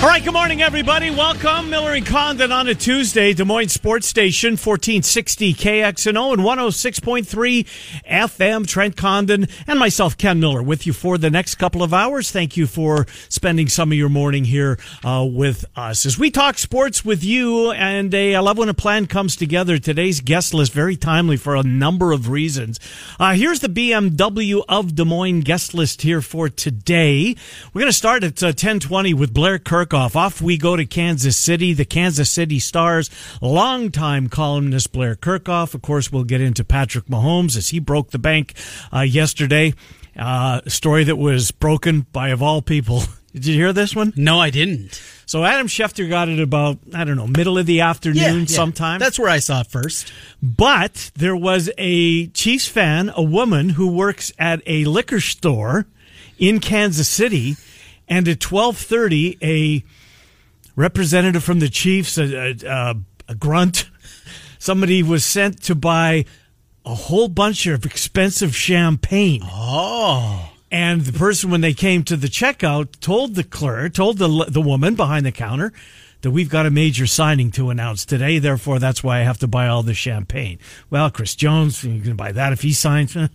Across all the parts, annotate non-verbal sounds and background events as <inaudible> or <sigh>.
All right, good morning, everybody. Welcome, Miller and Condon on a Tuesday, Des Moines Sports Station, 1460 KXNO and 106.3 FM. Trent Condon and myself, Ken Miller, with you for the next couple of hours. Thank you for spending some of your morning here uh, with us. As we talk sports with you, and a, I love when a plan comes together. Today's guest list, very timely for a number of reasons. Uh, here's the BMW of Des Moines guest list here for today. We're going to start at uh, 1020 with Blair Kirk off. Off we go to Kansas City, the Kansas City Stars. Longtime columnist Blair Kerkhoff. Of course, we'll get into Patrick Mahomes as he broke the bank uh, yesterday. Uh, a story that was broken by, of all people, <laughs> did you hear this one? No, I didn't. So Adam Schefter got it about, I don't know, middle of the afternoon Yeah, yeah. sometime. That's where I saw it first. But there was a Chiefs fan, a woman who works at a liquor store in Kansas City, and at twelve thirty, a representative from the Chiefs, a, a, a grunt, somebody was sent to buy a whole bunch of expensive champagne. Oh. And the person, when they came to the checkout, told the clerk, told the the woman behind the counter that we've got a major signing to announce today. Therefore, that's why I have to buy all the champagne. Well, Chris Jones, you can buy that if he signs. <laughs>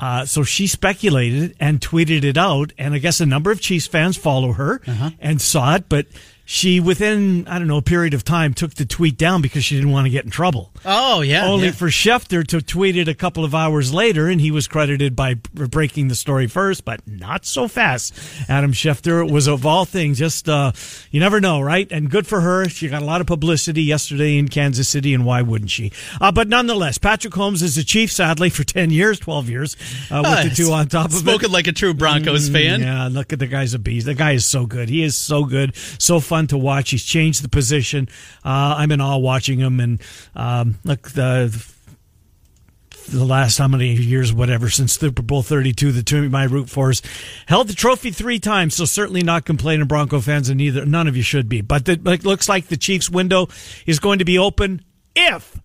Uh, so she speculated and tweeted it out, and I guess a number of Chiefs fans follow her and saw it, but she, within, I don't know, a period of time, took the tweet down because she didn't want to get in trouble. Oh, yeah. Only yeah. for Schefter to tweet it a couple of hours later, and he was credited by breaking the story first, but not so fast. Adam Schefter was, of all things, just, uh, you never know, right? And good for her. She got a lot of publicity yesterday in Kansas City, and why wouldn't she? Uh, but nonetheless, Patrick Holmes is a chief, sadly, for 10 years, 12 years, uh, with Ah, the two on top of it. Spoken like a true Broncos fan. Yeah, look at the guy's a beast. The guy is so good. He is so good, so fun to watch. He's changed the position. Uh, I'm in awe watching him. And um, look, the the last how many years, whatever, since Super Bowl 32, the two my root force held the trophy three times. So certainly not complaining, Bronco fans, and neither none of you should be. But it looks like the Chiefs' window is going to be open if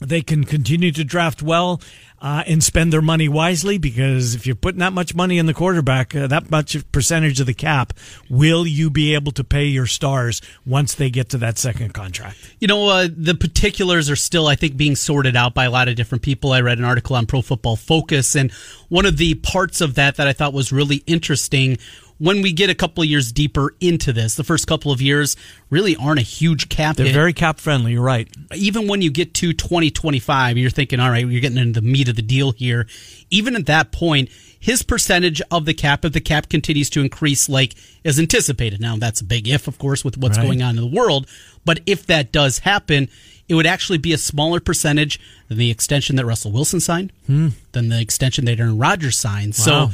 they can continue to draft well uh, and spend their money wisely because if you're putting that much money in the quarterback, uh, that much percentage of the cap, will you be able to pay your stars once they get to that second contract? You know, uh, the particulars are still, I think, being sorted out by a lot of different people. I read an article on Pro Football Focus, and one of the parts of that that I thought was really interesting when we get a couple of years deeper into this, the first couple of years really aren't a huge cap They're hit. very cap friendly. You're right. even when you get to 2025, you're thinking, all right, you're getting into the meat of the deal here. Even at that point, his percentage of the cap, if the cap continues to increase like is anticipated. Now, that's a big if, of course, with what's Right. going on in the world. But if that does happen, it would actually be a smaller percentage than the extension that Russell Wilson signed, hmm. than the extension that Aaron Rodgers signed. Wow. So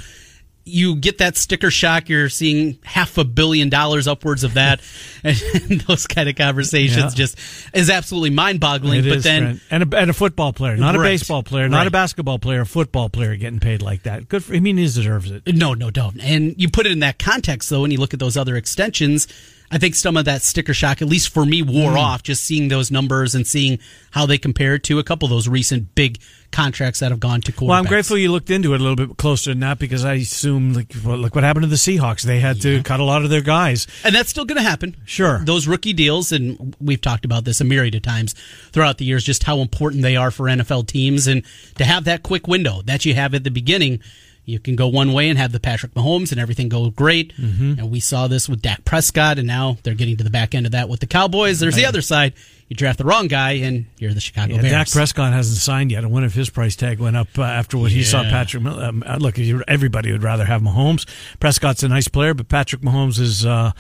you get that sticker shock. You're seeing half a billion dollars upwards of that, <laughs> and, those kind of conversations Yeah. just is absolutely mind boggling. But is, then, and a, and a football player, not a baseball player, not a basketball player, a football player getting paid like that. Good for. I mean, he deserves it. no, no, don't. And you put it in that context, though, when you look at those other extensions. I think some of that sticker shock, at least for me, wore mm. off just seeing those numbers and seeing how they compared to a couple of those recent big contracts that have gone to quarterbacks. Well, I'm grateful you looked into it a little bit closer than that because I assume, like, well, look what happened to the Seahawks. They had to cut a lot of their guys. And that's still going to happen. Sure. Those rookie deals, and we've talked about this a myriad of times throughout the years, just how important they are for NFL teams. And to have that quick window that you have at the beginning, you can go one way and have the Patrick Mahomes and everything go great. Mm-hmm. And we saw this with Dak Prescott, and now they're getting to the back end of that with the Cowboys. There's the other side. You draft the wrong guy, and you're the Chicago Yeah, Bears. Dak Prescott hasn't signed yet. I wonder if his price tag went up uh, after what he saw Patrick. Um, uh, look, everybody would rather have Mahomes. Prescott's a nice player, but Patrick Mahomes is uh,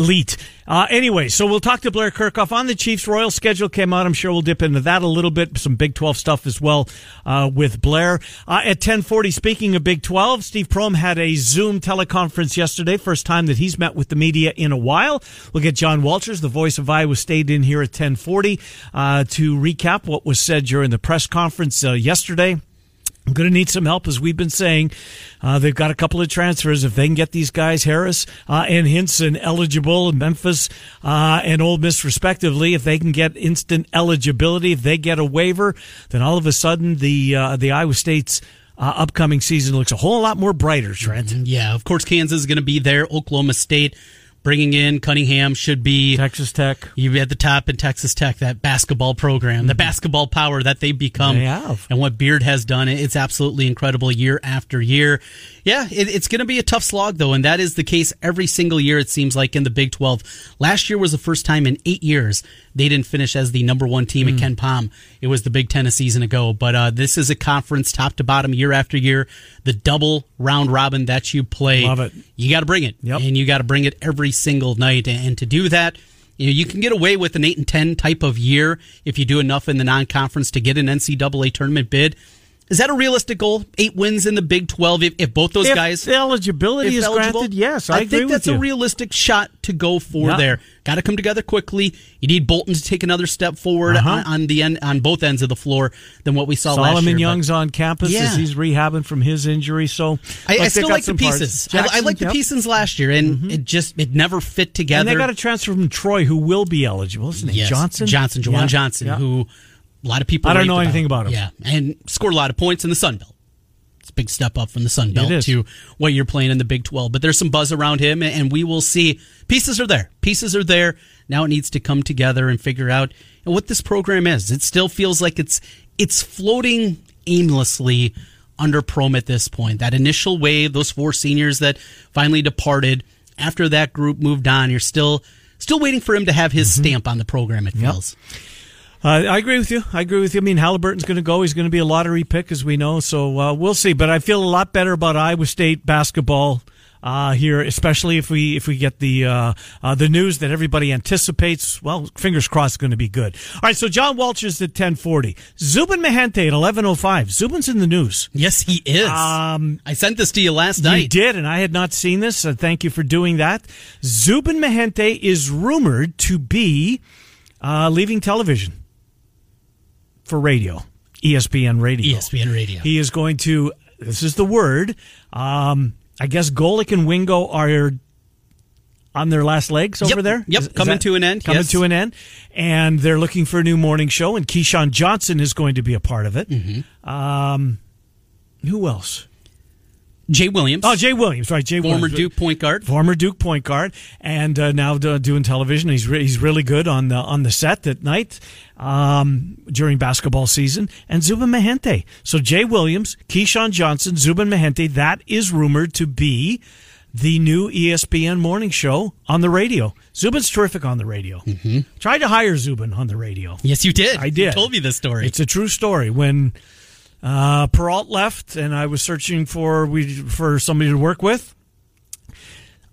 elite. Uh, anyway, so we'll talk to Blair Kerkhoff on the Chiefs. Royal schedule came out. I'm sure we'll dip into that a little bit. Some Big 12 stuff as well uh, with Blair. Uh, at 1040, speaking of Big 12, Steve Prohm had a Zoom teleconference yesterday. First time that he's met with the media in a while. We'll get John Walters, the voice of Iowa State, in here at 1040 uh, to recap what was said during the press conference uh, yesterday. I'm going to need some help, as we've been saying. Uh, they've got a couple of transfers. If they can get these guys, Harris uh, and Hinson, eligible, and Memphis uh, and Ole Miss, respectively, if they can get instant eligibility, if they get a waiver, then all of a sudden the uh, the Iowa State's uh, upcoming season looks a whole lot more brighter. Trent, Yeah, of course, Kansas is going to be there. Oklahoma State bringing in Cunningham should be Texas Tech. you at the top in Texas Tech, that basketball program, the mm-hmm. basketball power that they've become, They have. and what Beard has done. It's absolutely incredible year after year. Yeah, it, it's going to be a tough slog though, and that is the case every single year. It seems like in the Big Twelve. Last year was the first time in eight years they didn't finish as the number one team at KenPom. It was the Big Ten a season ago, but uh, this is a conference top to bottom year after year. The double round robin that you play, Love it. You got to bring it, Yep. and you got to bring it every single night. And, and to do that, you know, you can get away with an eight and ten type of year if you do enough in the non-conference to get an NCAA tournament bid. Is that a realistic goal? Eight wins in the Big Twelve. If, if both those If guys the eligibility is eligible, granted, yes, I, agree think that's with a realistic shot to go for Yeah. there. Got to come together quickly. You need Bolton to take another step forward Uh-huh. on, on the end on both ends of the floor than what we saw last year. Solomon but- Young's on campus Yeah. as he's rehabbing from his injury. So I, I still like the pieces. I, I like the yep. Mm-hmm. pieces last year, and it just it never fit together. And they got a transfer from Troy who will be eligible, isn't it? Yes, Johnson? Johnson, Javan Yeah, Johnson, who a lot of people I don't know anything about him. Yeah, and scored a lot of points in the Sun Belt. It's a big step up from the Sun Belt to what you're playing in the Big 12. But there's some buzz around him, and we will see. Pieces are there. Pieces are there. Now it needs to come together and figure out what this program is. It still feels like it's it's floating aimlessly under Prohm at this point. That initial wave, those four seniors that finally departed after that group moved on, you're still still waiting for him to have his mm-hmm. stamp on the program. It feels. Uh, I agree with you. I agree with you. I mean, Halliburton's going to go. He's going to be a lottery pick, as we know. So uh, we'll see. But I feel a lot better about Iowa State basketball uh, here, especially if we if we get the uh, uh, the news that everybody anticipates. Well, fingers crossed, it's going to be good. All right. So John Walters at ten forty. Zubin Mehenti at eleven oh five. Zubin's in the news. Yes, he is. Um, I sent this to you last You night. did, and I had not seen this. So thank you for doing that. Zubin Mehenti is rumored to be uh, leaving television for radio, ESPN Radio. ESPN Radio. He is going to. This is the word. Um, I guess Golic and Wingo are on their last legs Yep, over there. yep, Is- is coming to an end, Coming yes. to an end, and they're looking for a new morning show. And Keyshawn Johnson is going to be a part of it. Mm-hmm. Um, who else? Jay Williams. Oh, Jay Williams, right? Jay former Williams. Duke point guard. former Duke point guard, and uh, now do, doing television. He's re- he's really good on the on the set at night um, during basketball season. And Zubin Mehenti. So Jay Williams, Keyshawn Johnson, Zubin Mehenti. That is rumored to be the new ESPN morning show on the radio. Zubin's terrific on the radio. Mm-hmm. Tried to hire Zubin on the radio. Yes, you did. I You did. told me this story. It's a true story. When uh, Peralt left, and I was searching for we for somebody to work with,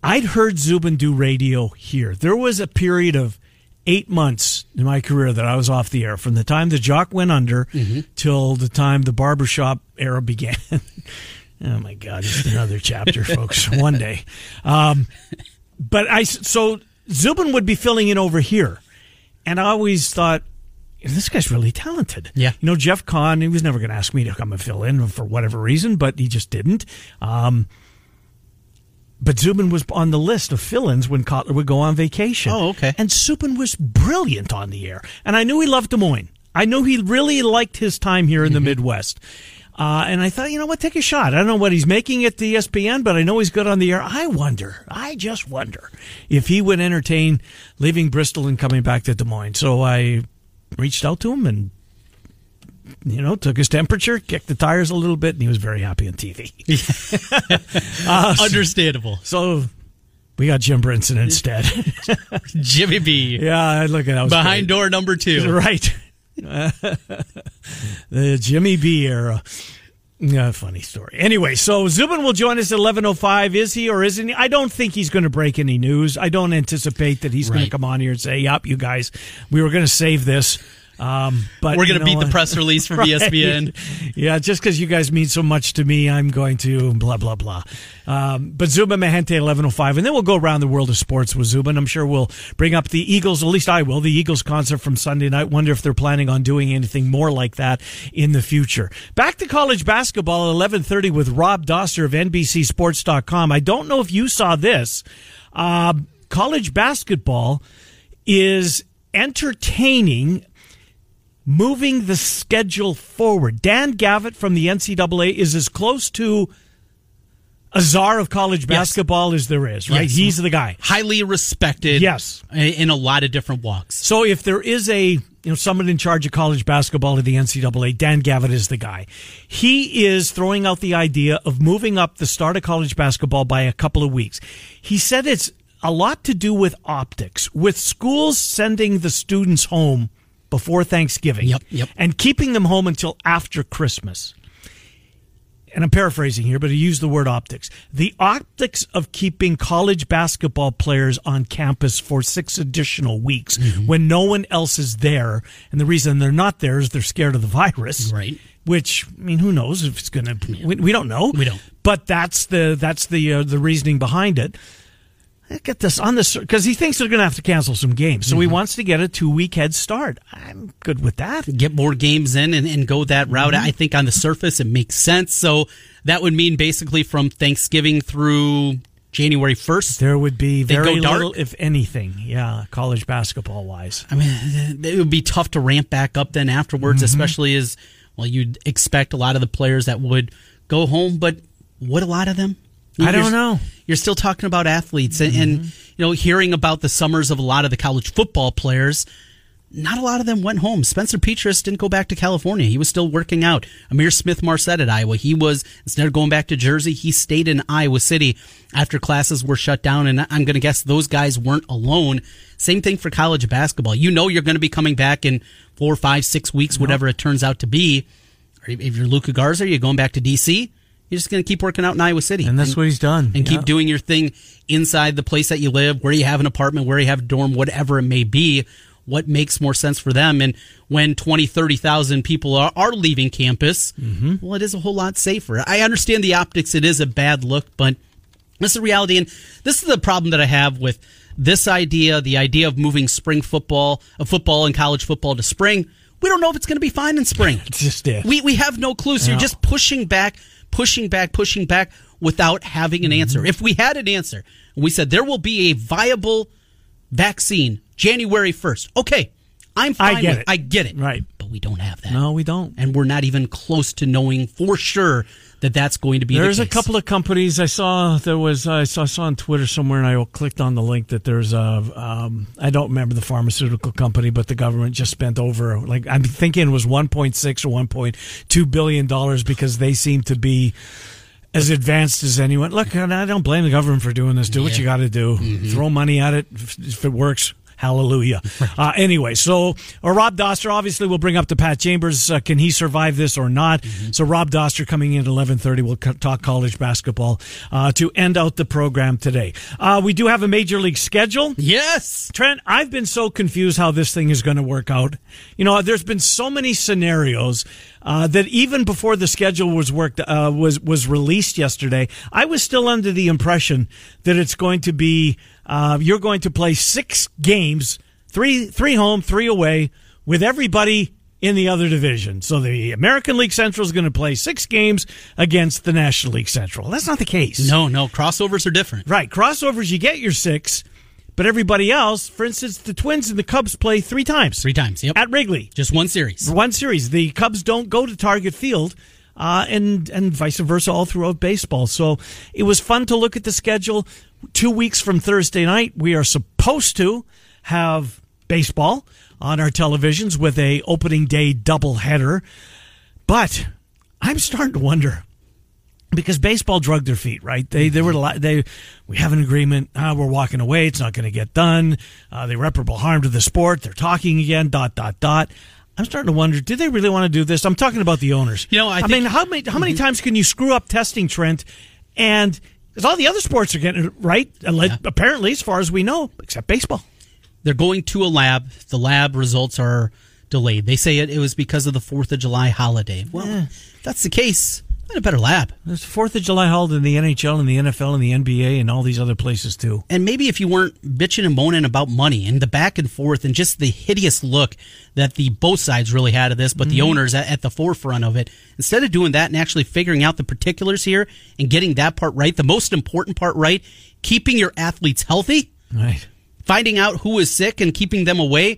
I'd heard Zubin do radio here. There was a period of eight months in my career that I was off the air, from the time the Jock went under till the time the barbershop era began. <laughs> oh my God, just another chapter, <laughs> folks. One day. Um, but I so Zubin would be filling in over here, and I always thought this guy's really talented. Yeah. you know Jeff Kahn. He was never going to ask me to come and fill in for whatever reason, but he just didn't. Um, but Zubin was on the list of fill-ins when Kotler would go on vacation. Oh, okay. And Zubin was brilliant on the air, and I knew he loved Des Moines. I knew he really liked his time here in the Midwest. Uh, and I thought, you know what, take a shot. I don't know what he's making at the ESPN, but I know he's good on the air. I wonder, I just wonder if he would entertain leaving Bristol and coming back to Des Moines. So I reached out to him and, you know, took his temperature, kicked the tires a little bit, and he was very happy on TV. <laughs> Uh, Understandable. So We got Jim Brinson instead. <laughs> Jimmy B. yeah, I look at that. was Behind great. door number two. <laughs> Right. the Jimmy B era. Yeah, funny story. Anyway, so Zubin will join us at 11.05. Is he or isn't he? I don't think he's going to break any news. I don't anticipate that he's going to come on here and say, yep, you guys, we were going to save this. Um, but We're going to beat the press release from <laughs> Right. ESPN. Yeah, just because you guys mean so much to me, I'm going to blah blah blah. Um, but Zubin Mehenti, eleven oh five, and then we'll go around the world of sports with Zubin. I'm sure we'll bring up the Eagles. At least I will. The Eagles concert from Sunday night. Wonder if they're planning on doing anything more like that in the future. Back to college basketball at eleven thirty with Rob Doster of NBCSports.com. I don't know if you saw this. Uh, college basketball is entertaining moving the schedule forward. Dan Gavitt from the NCAA is as close to a czar of college basketball as there is, right? Yes. He's the guy. Highly respected. Yes. In a lot of different walks. So if there is a you know someone in charge of college basketball at the NCAA, Dan Gavitt is the guy. He is throwing out the idea of moving up the start of college basketball by a couple of weeks. He said it's a lot to do with optics, with schools sending the students home before Thanksgiving Yep, yep. and keeping them home until after Christmas. And I'm paraphrasing here, but he used the word optics. The optics of keeping college basketball players on campus for six additional weeks Mm-hmm. when no one else is there. And the reason they're not there is they're scared of the virus. Right. Which, I mean, who knows if it's going to, we, we don't know. We don't. But that's the, that's the, uh, the reasoning behind it. Get this on this because he thinks they're going to have to cancel some games, so Mm-hmm. he wants to get a two week head start. I'm good with that. Get more games in and, and go that route. Mm-hmm. I think on the surface it makes sense. So that would mean basically from Thanksgiving through January 1st. There would be very little, if anything, yeah, college basketball wise. I mean, it would be tough to ramp back up then afterwards, Mm-hmm. especially as well. You'd expect a lot of the players that would go home, but would a lot of them? I don't know. Mm-hmm. You're still talking about athletes, and, and you know, hearing about the summers of a lot of the college football players. Not a lot of them went home. Spencer Petras didn't go back to California. He was still working out. Ihmir Smith Marsette at Iowa. He was, instead of going back to Jersey, he stayed in Iowa City after classes were shut down. And I'm going to guess those guys weren't alone. Same thing for college basketball. You know you're going to be coming back in four, five, six weeks, whatever it turns out to be. If you're Luka Garza, you're going back to DC. You're just going to keep working out in Iowa City. And that's what he's done. And Yeah. keep doing your thing inside the place that you live, where you have an apartment, where you have a dorm, whatever it may be. What makes more sense for them? And when 20, 30,000 people are, are leaving campus, Mm-hmm. well, it is a whole lot safer. I understand the optics. It is a bad look, but this is the reality. And this is the problem that I have with this idea, the idea of moving spring football, of football and college football to spring. We don't know if it's going to be fine in spring. <laughs> Just it. We we have no clue. So you're just pushing back, pushing back, pushing back without having an answer. Mm-hmm. If we had an answer and we said there will be a viable vaccine January 1st, okay, I'm fine I get with it. I get it. Right. But we don't have that. no, we don't. And we're not even close to knowing for sure that that's going to be There's the a couple of companies I saw. There was I saw, I saw on Twitter somewhere, and I clicked on the link that there's a. Um, I don't remember the pharmaceutical company, but the government just spent over like I'm thinking it was 1.6 or 1.2 billion dollars because they seem to be as advanced as anyone. Look, I don't blame the government for doing this. Do what you got to do. Throw money at it if it works. Hallelujah. <laughs> Uh, anyway, so uh, Rob Doster obviously will bring up to Pat Chambers. Uh, can he survive this or not? So Rob Doster coming in at eleven thirty. We'll co- talk college basketball uh, to end out the program today. Uh, we do have a major league schedule. Yes. Trent, I've been so confused how this thing is going to work out. You know, there's been so many scenarios uh, that even before the schedule was worked uh, was was released yesterday, I was still under the impression that it's going to be uh, you're going to play six games, three three home, three away, with everybody in the other division. So the American League Central is going to play six games against the National League Central. That's not the case. No, no, crossovers are different. Right. Crossovers, you get your six, but everybody else, for instance, the Twins and the Cubs play three times. Three times. Yep. At Wrigley. Just one series. One series. The Cubs don't go to Target Field. Uh, and and vice versa all throughout baseball. So it was fun to look at the schedule. Two weeks from Thursday night, we are supposed to have baseball on our televisions with a opening day doubleheader. But I'm starting to wonder because baseball drugged their feet, right? They they were they we have an agreement. Uh, we're walking away. It's not going to get done. Uh, the irreparable harm to the sport. They're talking again. Dot dot dot. I'm starting to wonder, did they really want to do this? I'm talking about the owners. You know, I think- mean, how many how many times can you screw up testing, Trent? And because all the other sports are getting it right, uh, alle- apparently, as far as we know, except baseball. They're going to a lab. The lab results are delayed. They say it, it was because of the 4th of July holiday. Well, if that's the case. Find a better lab. There's Fourth of July holiday in the NHL and the NFL and the NBA and all these other places too. And maybe if you weren't bitching and moaning about money and the back and forth and just the hideous look that the both sides really had of this, but the mm-hmm. owners at, at the forefront of it, instead of doing that and actually figuring out the particulars here and getting that part right, the most important part right, keeping your athletes healthy, Right. finding out who is sick and keeping them away,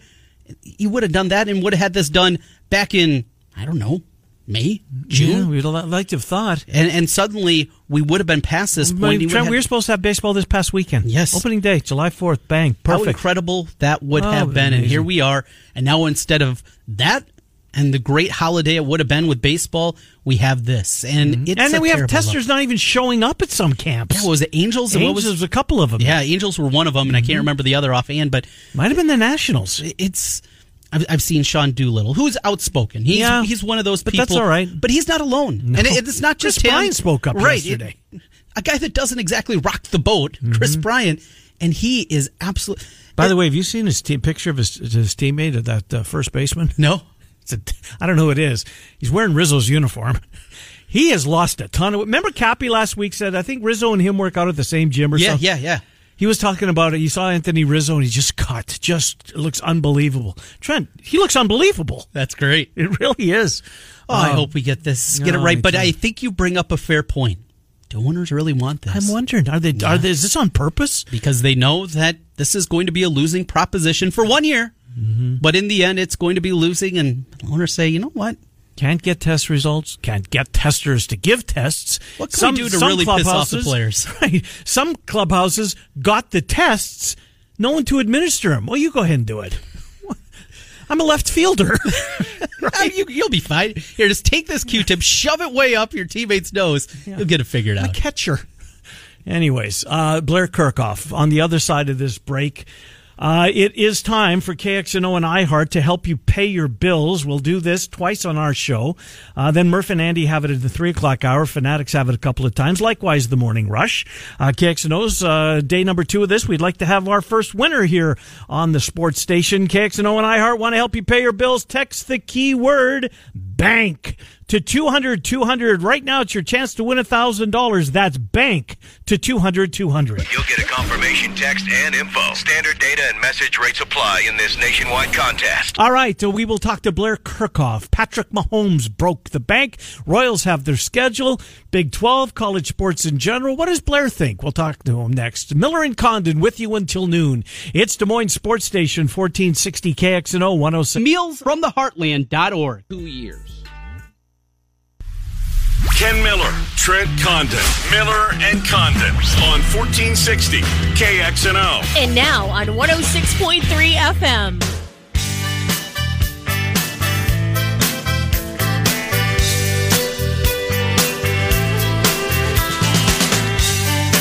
you would have done that and would have had this done back in, I don't know, May, June. Yeah, we'd li- like to have thought. And, and suddenly we would have been past this point. Trent, we were supposed to have baseball this past weekend. Yes. Opening day, July 4th. Bang. How Perfect. incredible that would Oh, have been. And here we are. And now instead of that and the great holiday it would have been with baseball, we have this. And Mm-hmm. and then we have testers look. not even showing up at some camps. Yeah, what was it Angels? Angels, was was a couple of them. Yeah, Angels were one of them, and I Mm-hmm. can't remember the other offhand. But Might have been the Nationals. it's I've, I've seen Sean Doolittle, who's outspoken. He's Yeah, he's one of those but people. that's all right. But he's not alone, and it, it's not Chris just him. Bryant spoke up right, yesterday. it- a guy that doesn't exactly rock the boat, Chris Mm-hmm. Bryant, and he is absolutely. By the way, have you seen his te- picture of his, his teammate, of that uh, first baseman? no, It's a, I don't know who it is. He's wearing Rizzo's uniform. He has lost a ton of. Remember, Cappy last week said, I think Rizzo and him work out at the same gym or yeah, something. yeah, yeah. He was talking about it. You saw Anthony Rizzo, and he just cut. Just looks unbelievable. Trent, he looks unbelievable. That's great. It really is. Oh, I Um, hope we get this, get it right. But. I think you bring up a fair point. Do owners really want this? I'm wondering, are they? Are they? Is this on purpose? because they know that this is going to be a losing proposition for one year. Mm-hmm. But in the end, it's going to be losing, and owners say, you know what? Can't get test results. Can't get testers to give tests. What can we do to really piss off the players? <laughs> Right. Some clubhouses got the tests, no one to administer them. Well, you go ahead and do it. <laughs> I'm a left fielder. <laughs> Ah, you, you'll be fine. Here, just take this Q-tip, shove it way up your teammate's nose. You'll get it figured a out. catcher. Anyways, uh, Blair Kerkhoff on the other side of this break. Uh, it is time for KXNO and iHeart to help you pay your bills. We'll do this twice on our show. Uh, then Murph and Andy have it at the three o'clock hour. Fanatics have it a couple of times. Likewise, the morning rush. Uh, KXNO's uh, day number two of this. We'd like to have our first winner here on the sports station. KXNO and iHeart want to help you pay your bills. Text the keyword bank to 200 200. Right now, it's your chance to win $1,000. That's bank to 200 200. You'll get a confirmation text and info. Standard data and message rates apply in this nationwide contest. All right, so we will talk to Blair Kerkhoff. Patrick Mahomes broke the bank. Royals have their schedule. Big 12, college sports in general. What does Blair think? We'll talk to him next. Miller and Condon with you until noon. It's Des Moines Sports Station, 1460 KXNO 106. Meals from the Heartland.org. two years. Ken Miller, Trent Condon, Miller and Condon on 1460 KXNO. And now on 106.3 FM.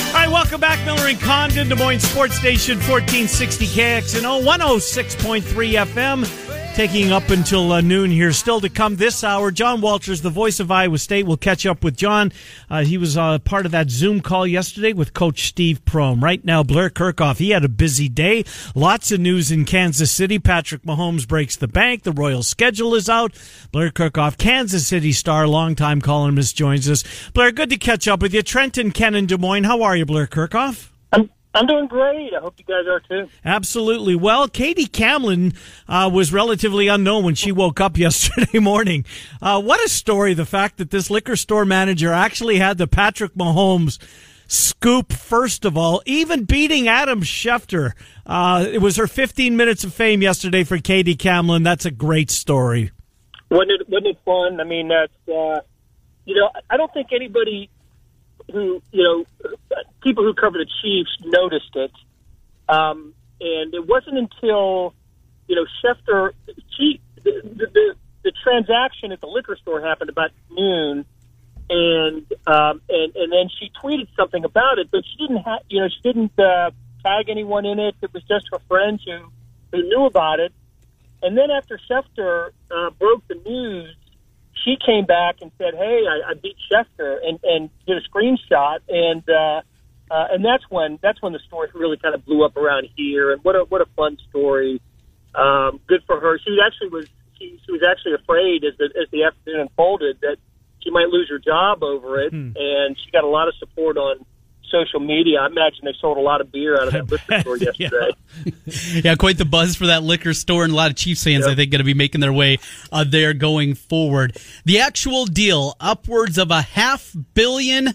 All right, welcome back, Miller and Condon, Des Moines Sports Station, 1460 KXNO, 106.3 FM. Taking up until uh, noon here. Still to come this hour, John Walters, the voice of Iowa State. We'll catch up with John. Uh, he was uh, part of that Zoom call yesterday with Coach Steve Prohm. Right now, Blair Kerkhoff, he had a busy day. Lots of news in Kansas City. Patrick Mahomes breaks the bank. The Royal schedule is out. Blair Kerkhoff, Kansas City star, longtime columnist, joins us. Blair, good to catch up with you. Trenton, Ken, and Des Moines. How are you, Blair Kerkhoff? I'm doing great. I hope you guys are too. Absolutely. Well, Katie Camlin uh, was relatively unknown when she woke up <laughs> yesterday morning. Uh, what a story! The fact that this liquor store manager actually had the Patrick Mahomes scoop first of all, even beating Adam Schefter. Uh, it was her 15 minutes of fame yesterday for Katie Camlin. That's a great story. Wasn't it wasn't it fun? I mean, that's uh, you know, I don't think anybody who you know people who cover the Chiefs noticed it, um, and it wasn't until you know Schefter she the, the the the transaction at the liquor store happened about noon, and um, and and then she tweeted something about it, but she didn't have you know she didn't uh, tag anyone in it. It was just her friends who who knew about it. And then after Schefter uh, broke the news, she came back and said, "Hey, I, I beat Schefter," and and did a screenshot, and uh, uh, and that's when that's when the story really kind of blew up around here. And what a what a fun story! Um, good for her. She actually was she, she was actually afraid as the as the afternoon unfolded that she might lose her job over it, Hmm. and she got a lot of support on social media. I imagine they sold a lot of beer out of that liquor store yesterday. <laughs> Yeah, quite the buzz for that liquor store, and a lot of Chiefs fans, I think, going to be making their way uh, there going forward. The actual deal, upwards of a half billion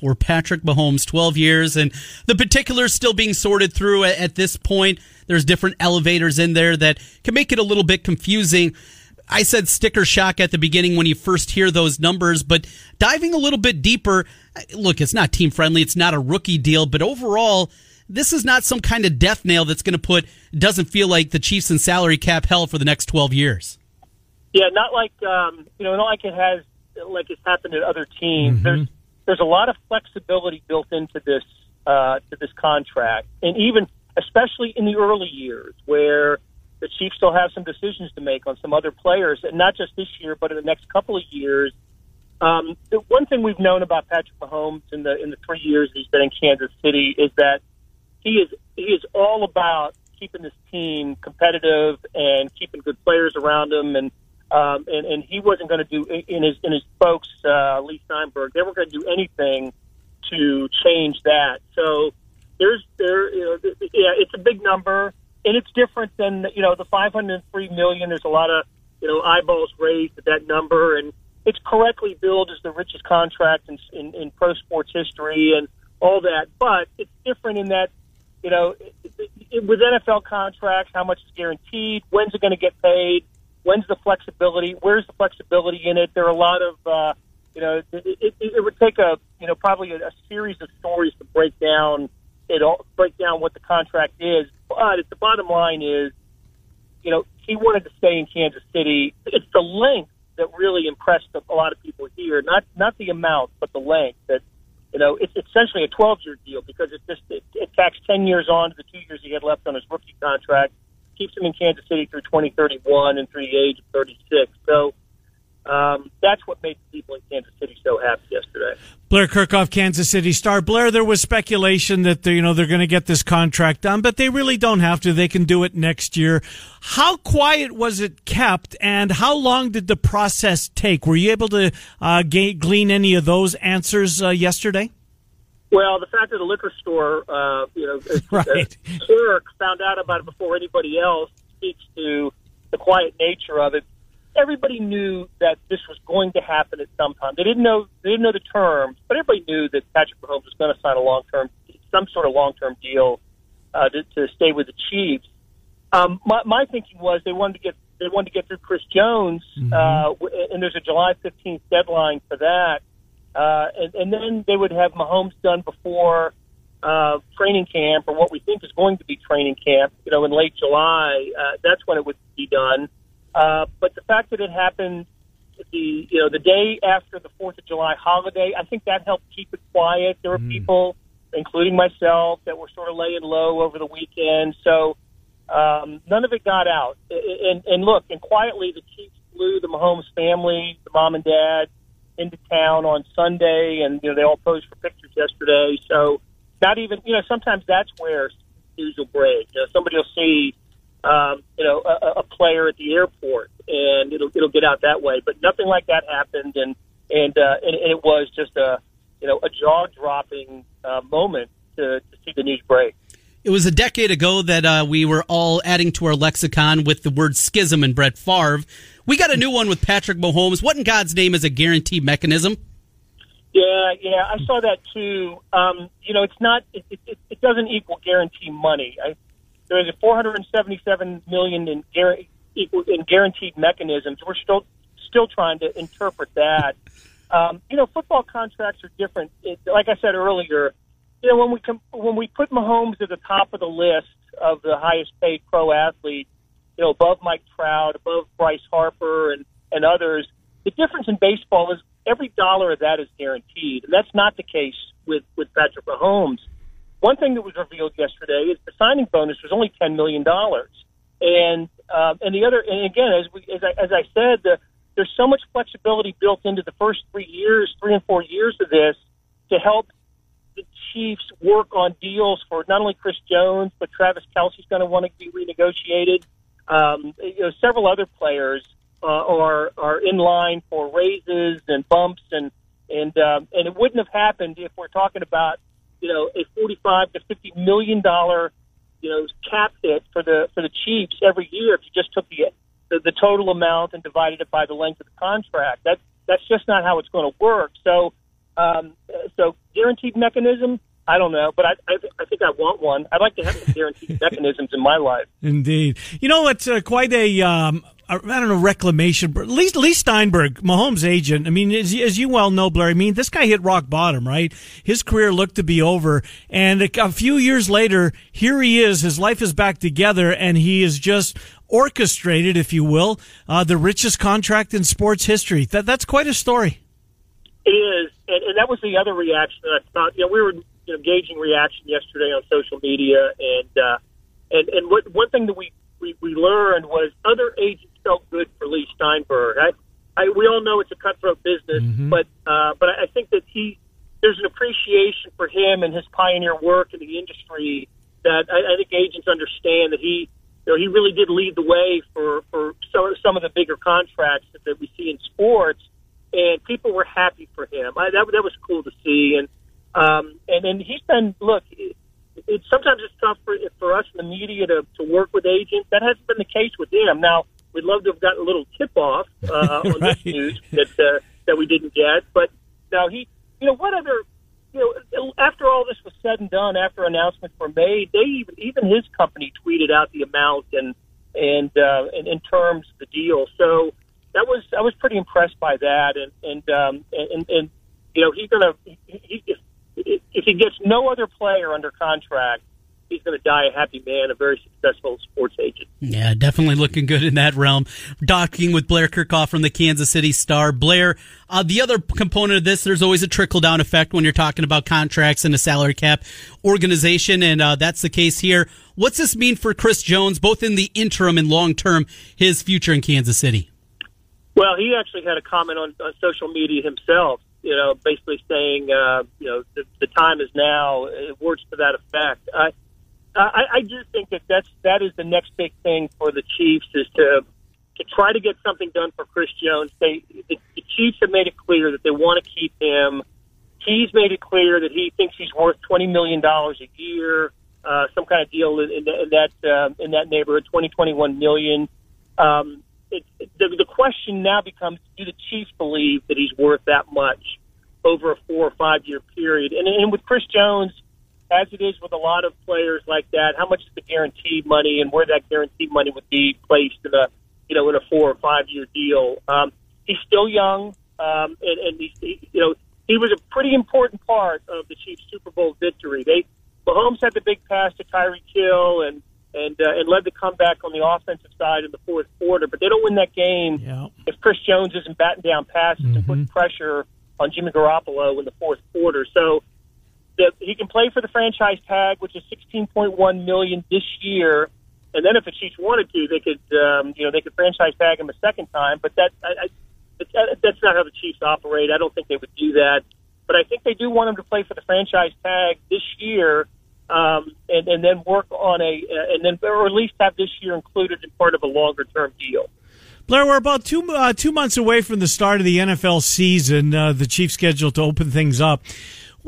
for Patrick Mahomes, 12 years, and the particulars still being sorted through at, at this point. There's different elevators in there that can make it a little bit confusing. I said sticker shock at the beginning when you first hear those numbers, but diving a little bit deeper, look, it's not team friendly. It's not a rookie deal, but overall, this is not some kind of death nail that's going to put, doesn't feel like the Chiefs in salary cap hell for the next 12 years. Yeah, not like um, you know, not like it has, like it's happened at other teams. There's there's a lot of flexibility built into this uh, to this contract, and even especially in the early years where the Chiefs still have some decisions to make on some other players, and not just this year, but in the next couple of years. Um, the one thing we've known about Patrick Mahomes in the in the three years he's been in Kansas City is that he is he is all about keeping this team competitive and keeping good players around him and um, and, and he wasn't going to do in his in his folks uh, Leigh Steinberg they weren't going to do anything to change that so there's there you know yeah it's a big number and it's different than you know the 503 million there's a lot of you know eyeballs raised at that number and it's correctly billed as the richest contract in, in, in pro sports history and all that but it's different in that you know, it, it, with NFL contracts, how much is guaranteed? When's it going to get paid? When's the flexibility? Where's the flexibility in it? There are a lot of, uh, you know, it, it, it would take a, you know, probably a, a series of stories to break down it all, break down what the contract is. But the bottom line is, you know, he wanted to stay in Kansas City. It's the length that really impressed a lot of people here. Not not the amount, but the length. That you know, it's essentially a 12 year deal because it just it, it tacks 10 years on to the two years he had left on his rookie contract, keeps him in Kansas City through 2031 and through the age of 36. So um, that's what made people in Kansas City so happy yesterday. Blair Kerkhoff, Kansas City Star. Blair, there was speculation that you know they're going to get this contract done, but they really don't have to. They can do it next year. How quiet was it kept, and how long did the process take? Were you able to uh, glean any of those answers uh, yesterday? Well, the fact that the liquor store, uh, you know, <laughs> Right. uh, clerk found out about it before anybody else speaks to the quiet nature of it. Everybody knew that this was going to happen at some time. They didn't know they didn't know the terms, but everybody knew that Patrick Mahomes was going to sign a long term, some sort of long term deal uh, to, to stay with the Chiefs. Um, my, my thinking was they wanted to get they wanted to get through Chris Jones, uh, and there's a July 15th deadline for that. Uh, and, and then they would have Mahomes done before uh, training camp, or what we think is going to be training camp. You know, in late July, uh, that's when it would be done. Uh, but the fact that it happened the you know the day after the Fourth of July holiday, I think that helped keep it quiet. There were people, including myself, that were sort of laying low over the weekend. So um, none of it got out. And, and look, and quietly, the Chiefs flew the Mahomes family, the mom and dad, into town on Sunday, and you know they all posed for pictures yesterday. So not even you know sometimes that's where news will break. You know, somebody will see um, you know a, a player at the airport, and it'll it'll get out that way. But nothing like that happened, and and uh, and, and it was just a you know a jaw dropping uh, moment to, to see the news break. It was a decade ago that uh, we were all adding to our lexicon with the word schism and Brett Favre. We got a new one with Patrick Mahomes. What in God's name is a guarantee mechanism? Yeah, yeah, I saw that too. Um, you know, it's not. It, it, it doesn't equal guarantee money. I, there is a 477 million in, in guaranteed mechanisms. We're still still trying to interpret that. Um, you know, football contracts are different. It, like I said earlier, you know, when we com- when we put Mahomes at the top of the list of the highest paid pro athletes, you know, above Mike Trout, above Bryce Harper, and and others, the difference in baseball is every dollar of that is guaranteed, and that's not the case with with Patrick Mahomes. One thing that was revealed yesterday is the signing bonus was only ten million dollars, and uh, and the other, and again, as we as I, as I said, the, there's so much flexibility built into the first three years, three and four years of this, to help the Chiefs work on deals for not only Chris Jones, but Travis Kelce's going to want to be renegotiated. Um, you know, several other players uh, are are in line for raises and bumps, and and um, and it wouldn't have happened if we're talking about you know a forty-five to fifty million dollar you know cap hit for the for the Chiefs every year if you just took the the, the total amount and divided it by the length of the contract. That's that's just not how it's going to work. So um, so guaranteed mechanism. I don't know, but I, I, I think I want one. I'd like to have some guaranteed <laughs> mechanisms in my life. Indeed. You know, it's uh, quite a, um, I don't know, reclamation. But Lee, Leigh Steinberg, Mahomes' agent. I mean, as, as, you well know, Blair. I mean, this guy hit rock bottom, right? His career looked to be over, and a, a few years later, here he is. His life is back together, and he is just orchestrated, if you will, uh, the richest contract in sports history. That that's quite a story. It is, and, and that was the other reaction that I thought. You know, we were you know, gauging reaction yesterday on social media, and uh, and and what, one thing that we, we we learned was other agents felt good for Leigh Steinberg. I, I we all know it's a cutthroat business, mm-hmm. but uh, but I think that he there's an appreciation for him and his pioneer work in the industry that I, I think agents understand that he you know he really did lead the way for for some some of the bigger contracts that, that we see in sports and people were happy for him. I, that that was cool to see, and um, and and he's been look. It, it, sometimes it's tough for for us in the media to to work with agents. That hasn't been the case with him. Now we'd love to have gotten a little tip off uh, <laughs> on right. this news that uh, that we didn't get, but now he, you know, what other. You know, after all this was said and done, after announcements were made, they even even his company tweeted out the amount and and uh, and in terms of the deal. So that was I was pretty impressed by that, and and um, and, and you know he's gonna he, if if he gets no other player under contract, he's going to die a happy man, a very successful sports agent. Yeah, definitely looking good in that realm. Docking with Blair Kerkhoff from the Kansas City Star. Blair, uh, the other component of this, there's always a trickle down effect when you're talking about contracts and a salary cap organization, and uh, that's the case here. What's this mean for Chris Jones, both in the interim and long term, his future in Kansas City? Well, he actually had a comment on, on social media himself, you know, basically saying, uh, you know, the, the time is now. Words to that effect. I, I, I do think that that's that is the next big thing for the Chiefs is to to try to get something done for Chris Jones. They the, the Chiefs have made it clear that they want to keep him. He's made it clear that he thinks he's worth twenty million dollars a year, uh, some kind of deal in, in, that uh, in that neighborhood, twenty twenty one million. Um, it, the, the question now becomes: Do the Chiefs believe that he's worth that much over a four or five year period? And, and with Chris Jones, as it is with a lot of players like that, how much is the guaranteed money, and where that guaranteed money would be placed in a you know in a four or five year deal? Um, he's still young, um, and, and he, he, you know he was a pretty important part of the Chiefs' Super Bowl victory. They Mahomes had the big pass to Tyreek Hill and and uh, and led the comeback on the offensive side in the fourth quarter. But they don't win that game yeah. if Chris Jones isn't batting down passes mm-hmm. and putting pressure on Jimmy Garoppolo in the fourth quarter. So the, he can play for the franchise tag, which is sixteen point one million this year. And then if the Chiefs wanted to, they could um, you know they could franchise tag him a second time. But that I, I, that's not how the Chiefs operate. I don't think they would do that. But I think they do want him to play for the franchise tag this year um, and, and then work on a, uh, and then, or at least have this year included in part of a longer term deal. Blair, we're about two uh, two months away from the start of the NFL season. Uh, the Chiefs scheduled to open things up.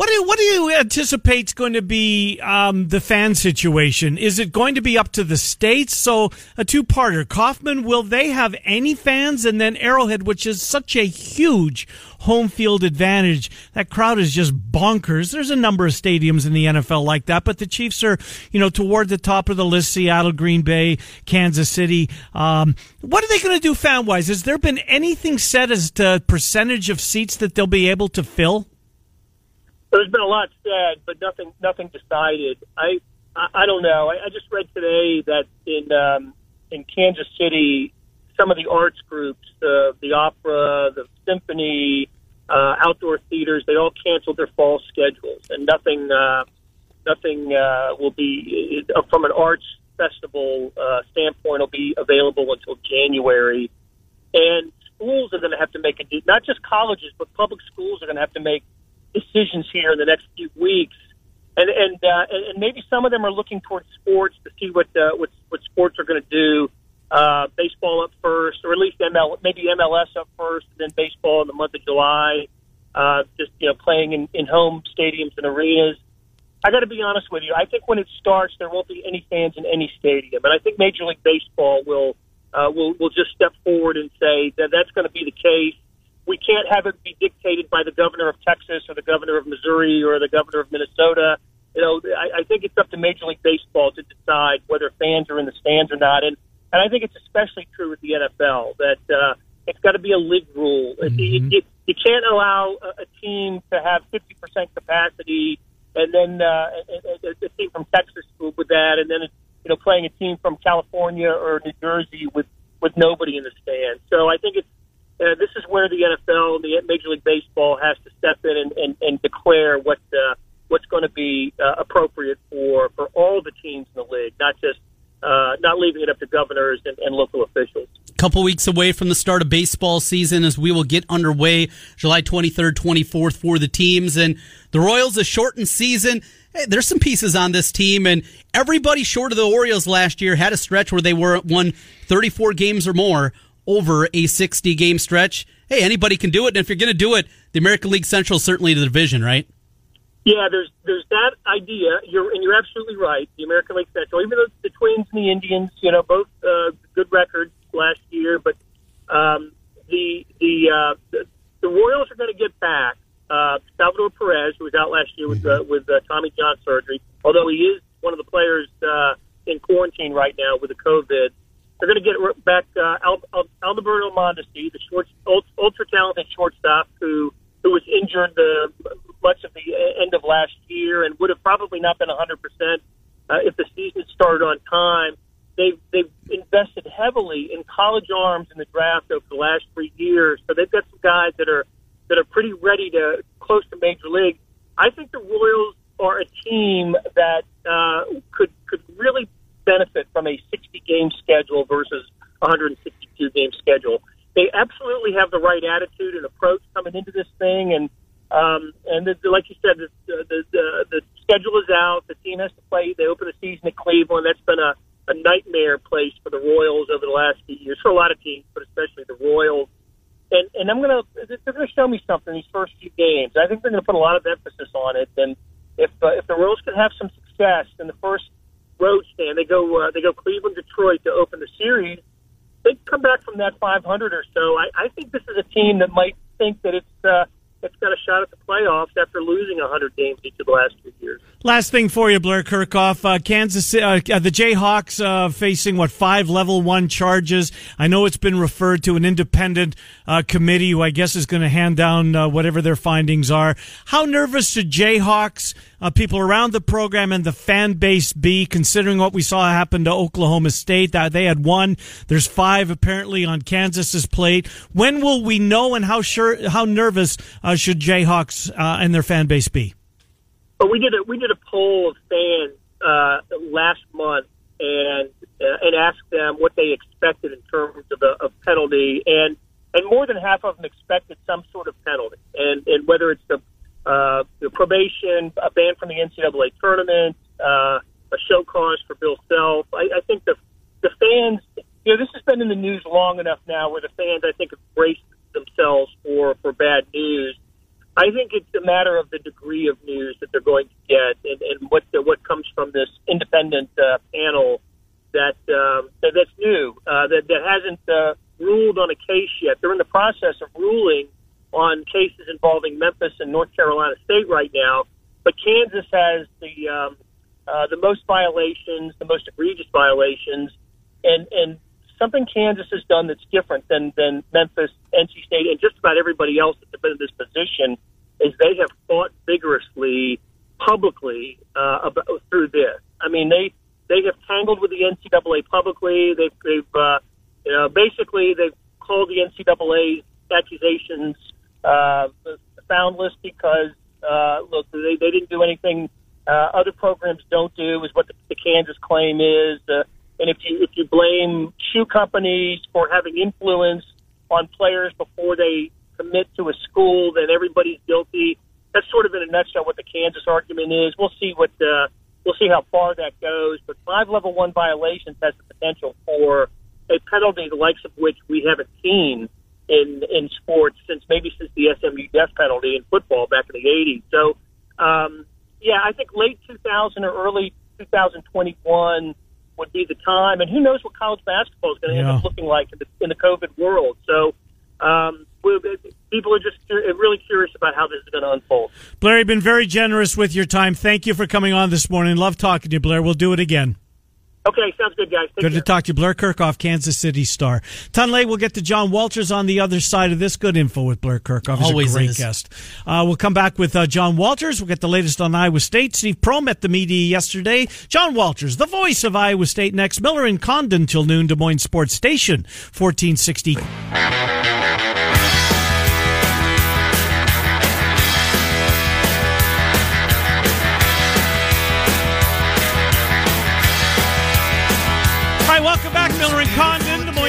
What do what do you anticipate is going to be um, the fan situation? Is it going to be up to the states? So a two parter. Kauffman, will they have any fans? And then Arrowhead, which is such a huge home field advantage. That crowd is just bonkers. There's a number of stadiums in the NFL like that, but the Chiefs are, you know, toward the top of the list. Seattle, Green Bay, Kansas City. Um, what are they going to do fan wise? Has there been anything said as to percentage of seats that they'll be able to fill? There's been a lot said, but nothing nothing decided. I I, I don't know. I, I just read today that in um, in Kansas City, some of the arts groups, the the opera, the symphony, uh, outdoor theaters, they all canceled their fall schedules, and nothing, uh, nothing uh, will be uh, from an arts festival uh, standpoint will be available until January. And schools are going to have to make a not just colleges, but public schools are going to have to make decisions here in the next few weeks. And and uh, and maybe some of them are looking towards sports to see what uh, what what sports are going to do. Uh, baseball up first, or at least ML, maybe MLS up first, and then baseball in the month of July. Uh, just you know, playing in, in home stadiums and arenas. I got to be honest with you. I think when it starts, there won't be any fans in any stadium, and I think Major League Baseball will uh, will will just step forward and say that that's going to be the case. We can't have it be dictated by the governor of Texas or the governor of Missouri or the governor of Minnesota. You know, I, I think it's up to Major League Baseball to decide whether fans are in the stands or not, and and I think it's especially true with the NFL that uh, it's got to be a league rule. Mm-hmm. You, you, you can't allow a, a team to have 50% capacity and then uh, a, a, a team from Texas with that, and then you know playing a team from California or New Jersey with with nobody in the stands. So I think it's uh, this is where the NFL and the Major League Baseball has to step in and, and, and declare what uh, what's going to be uh, appropriate for for all the teams in the league, not just uh, not leaving it up to governors and, and local officials A couple weeks away from the start of baseball season as we will get underway July 23rd, 24th for the teams. And the Royals, a shortened season. Hey, there's some pieces on this team, and everybody short of the Orioles last year had a stretch where they were won 34 games or more over a 60 game stretch. Hey, anybody can do it. And if you're going to do it, the American League Central is certainly the division, right? Yeah, there's there's that idea. You're and you're absolutely right. The American League Central, even though the Twins and the Indians, you know, both uh, good records last year, but um, the the, uh, the the Royals are going to get back uh, Salvador Perez, who was out last year with uh, with uh, Tommy John surgery. Although he is one of the players uh, in quarantine right now with the COVID, they're going to get back uh, Al- Al- Alberto Mondesi, the short, ultra talented shortstop who who was injured the much of the end of last year and would have probably not been 100 percent uh, if the season started on time they've they've invested heavily in college arms in the draft over the last three years. So they've got some guys that are that are pretty ready to close to major league. I think the Royals are a team that uh, could could really benefit from a 60 game schedule versus 162 game schedule. They absolutely have the right attitude and approach coming into this thing, and um, and the, like you said, the, the the the schedule is out. The team has to play. They open the season at Cleveland. That's been a a nightmare place for the Royals over the last few years, for a lot of teams, but especially the Royals. And and I'm gonna they're gonna show me something these first few games. I think they're gonna put a lot of emphasis on it. And if uh, if the Royals can have some success in the first road stand, they go uh, they go Cleveland, Detroit to open the series. They come back from that 500 or so. I, I think this is a team that might think that it's uh, it's got a shot at the playoffs after losing 100 games each of the last two years. Last thing for you, Blair Kerkhoff. Uh, Kansas, uh, uh, the Jayhawks uh, facing what five level one charges. I know it's been referred to an independent uh, committee who I guess is going to hand down uh, whatever their findings are. How nervous should Jayhawks, people around the program, and the fan base be, considering what we saw happen to Oklahoma State? That they had one. There's five apparently on Kansas's plate. When will we know, and how sure, how nervous should Jayhawks and their fan base be? But we did a we did a poll of fans uh, last month and uh, and asked them what they expected in terms of a of penalty, and and more than half of them expected some sort of penalty, and and whether it's the uh, probation, a ban from the NCAA tournament, uh, a show cause for Bill Self. I, I think the the fans, you know, this has been in the news long enough now, where the fans, I think, have braced themselves for for bad news. I think it's a matter of the degree of news that they're going to get and, and what the, what comes from this independent uh, panel that um, that, that's new uh, that that hasn't uh, ruled on a case yet. They're in the process of ruling on cases involving Memphis and North Carolina State right now, but Kansas has the um, uh, the most violations, the most egregious violations, and and something Kansas has done that's different than than Memphis, NC State, and just about everybody else that's been in this position is they have fought vigorously publicly uh, about, through this. I mean, they they have tangled with the NCAA publicly. They've, they've uh, you know, basically they've called the NCAA accusations uh, boundless because uh, look, they, they didn't do anything uh, other programs don't do. Is what the, the Kansas claim is. Uh, and if you if you blame shoe companies for having influence on players before they commit to a school, then everybody's guilty. That's sort of in a nutshell what the Kansas argument is. We'll see what uh, we'll see how far that goes. But five level one violations has the potential for a penalty the likes of which we haven't seen in in sports since maybe since the SMU death penalty in football back in the 80s. So, um, yeah, I think late 2000 or early 2021 would be the time. And who knows what college basketball is going to Yeah. end up looking like in the, in the COVID world. So, um, people are just really curious about how this is going to unfold. Blair, you've been very generous with your time. Thank you for coming on this morning. Love talking to you, Blair. We'll do it again. Okay, sounds good, guys. Take Good care. to talk to you, Blair Kerkhoff, Kansas City Star. Ton late, we'll get to John Walters on the other side of this. Good info with Blair Kerkhoff. He's Always a great is. guest. Uh, we'll come back with uh, John Walters. We'll get the latest on Iowa State. Steve Prohm met the media yesterday. John Walters, the voice of Iowa State next. Miller and Condon till noon, Des Moines Sports Station, 1460.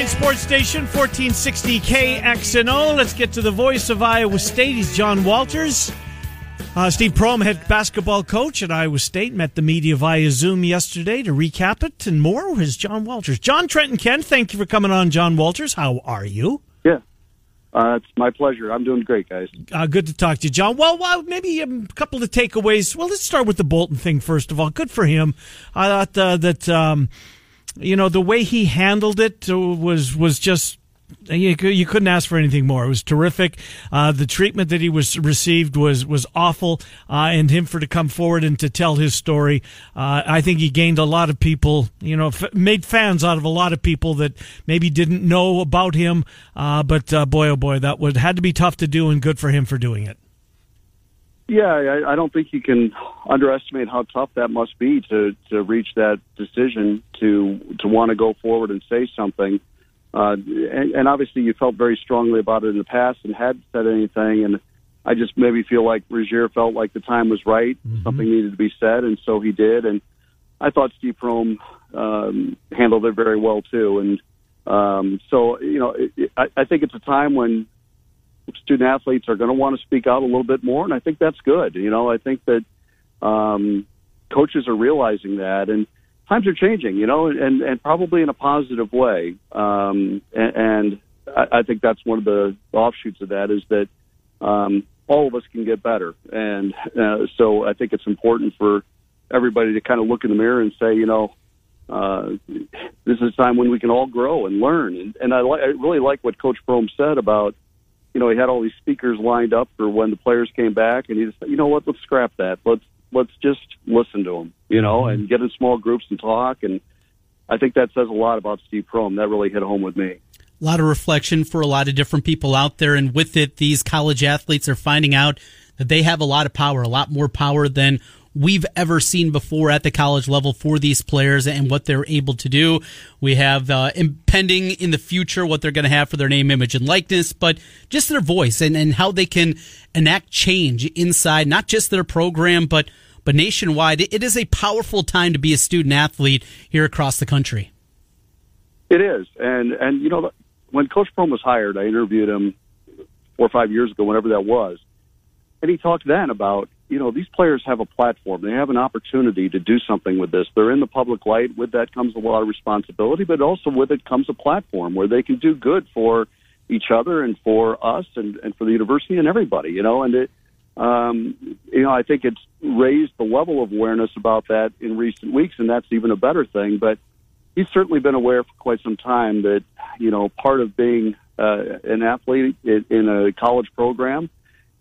Sports Station, 1460 KXNO. Let's get to the voice of Iowa State. He's John Walters. Uh, Steve Prohm, head basketball coach at Iowa State, met the media via Zoom yesterday to recap it and more. Is John Walters. John Trenton Ken, thank you for coming on, John Walters. How are you? Yeah. Uh, it's my pleasure. I'm doing great, guys. Uh, good to talk to you, John. Well, well maybe a couple of takeaways. Well, let's start with the Bolton thing first of all. Good for him. I thought uh, that um, you know the way he handled it uh, was was just. You, you couldn't ask for anything more. It was terrific. Uh, the treatment that he was received was was awful, uh, and him for to come forward and to tell his story. Uh, I think he gained a lot of people. You know, f- made fans out of a lot of people that maybe didn't know about him. Uh, but uh, boy, oh boy, that would had to be tough to do, and good for him for doing it. Yeah, I, I don't think you can underestimate how tough that must be to to reach that decision to to want to go forward and say something. Uh, and, and obviously, you felt very strongly about it in the past and hadn't said anything. And I just maybe feel like Rasir felt like the time was right, something needed to be said, and so he did. And I thought Steve Prohm um, handled it very well too. And um, so, you know, it, it, I, I think it's a time when student athletes are going to want to speak out a little bit more, and I think that's good. You know, I think that um, coaches are realizing that, and times are changing. You know, and and probably in a positive way. Um, and, and I, I think that's one of the offshoots of that is that um, all of us can get better, and uh, so I think it's important for everybody to kind of look in the mirror and say, you know. Uh, this is a time when we can all grow and learn, and, and I, li- I really like what Coach Prohm said about you know, he had all these speakers lined up for when the players came back, and he just, said, you know what, let's scrap that. Let's let's just listen to them, you know, mm-hmm. and get in small groups and talk. And I think that says a lot about Steve Prohm. That really hit home with me. A lot of reflection for a lot of different people out there. And with it, these college athletes are finding out that they have a lot of power, a lot more power than we've ever seen before at the college level for these players and what they're able to do. We have uh, impending in the future what they're going to have for their name, image, and likeness, but just their voice and, and how they can enact change inside not just their program, but but nationwide. It- is a powerful time to be a student athlete here across the country. It is, and and you know, when Coach Prohm was hired, I interviewed him four or five years ago, whenever that was, and he talked then about you know these players have a platform, they have an opportunity to do something with this. They're in the public light. With that comes a lot of responsibility, but also with it comes a platform where they can do good for each other and for us and, and for the university and everybody. You know, and it. Um, you know, I think it's raised the level of awareness about that in recent weeks, and that's even a better thing. But he's certainly been aware for quite some time that you know part of being uh, an athlete in, in a college program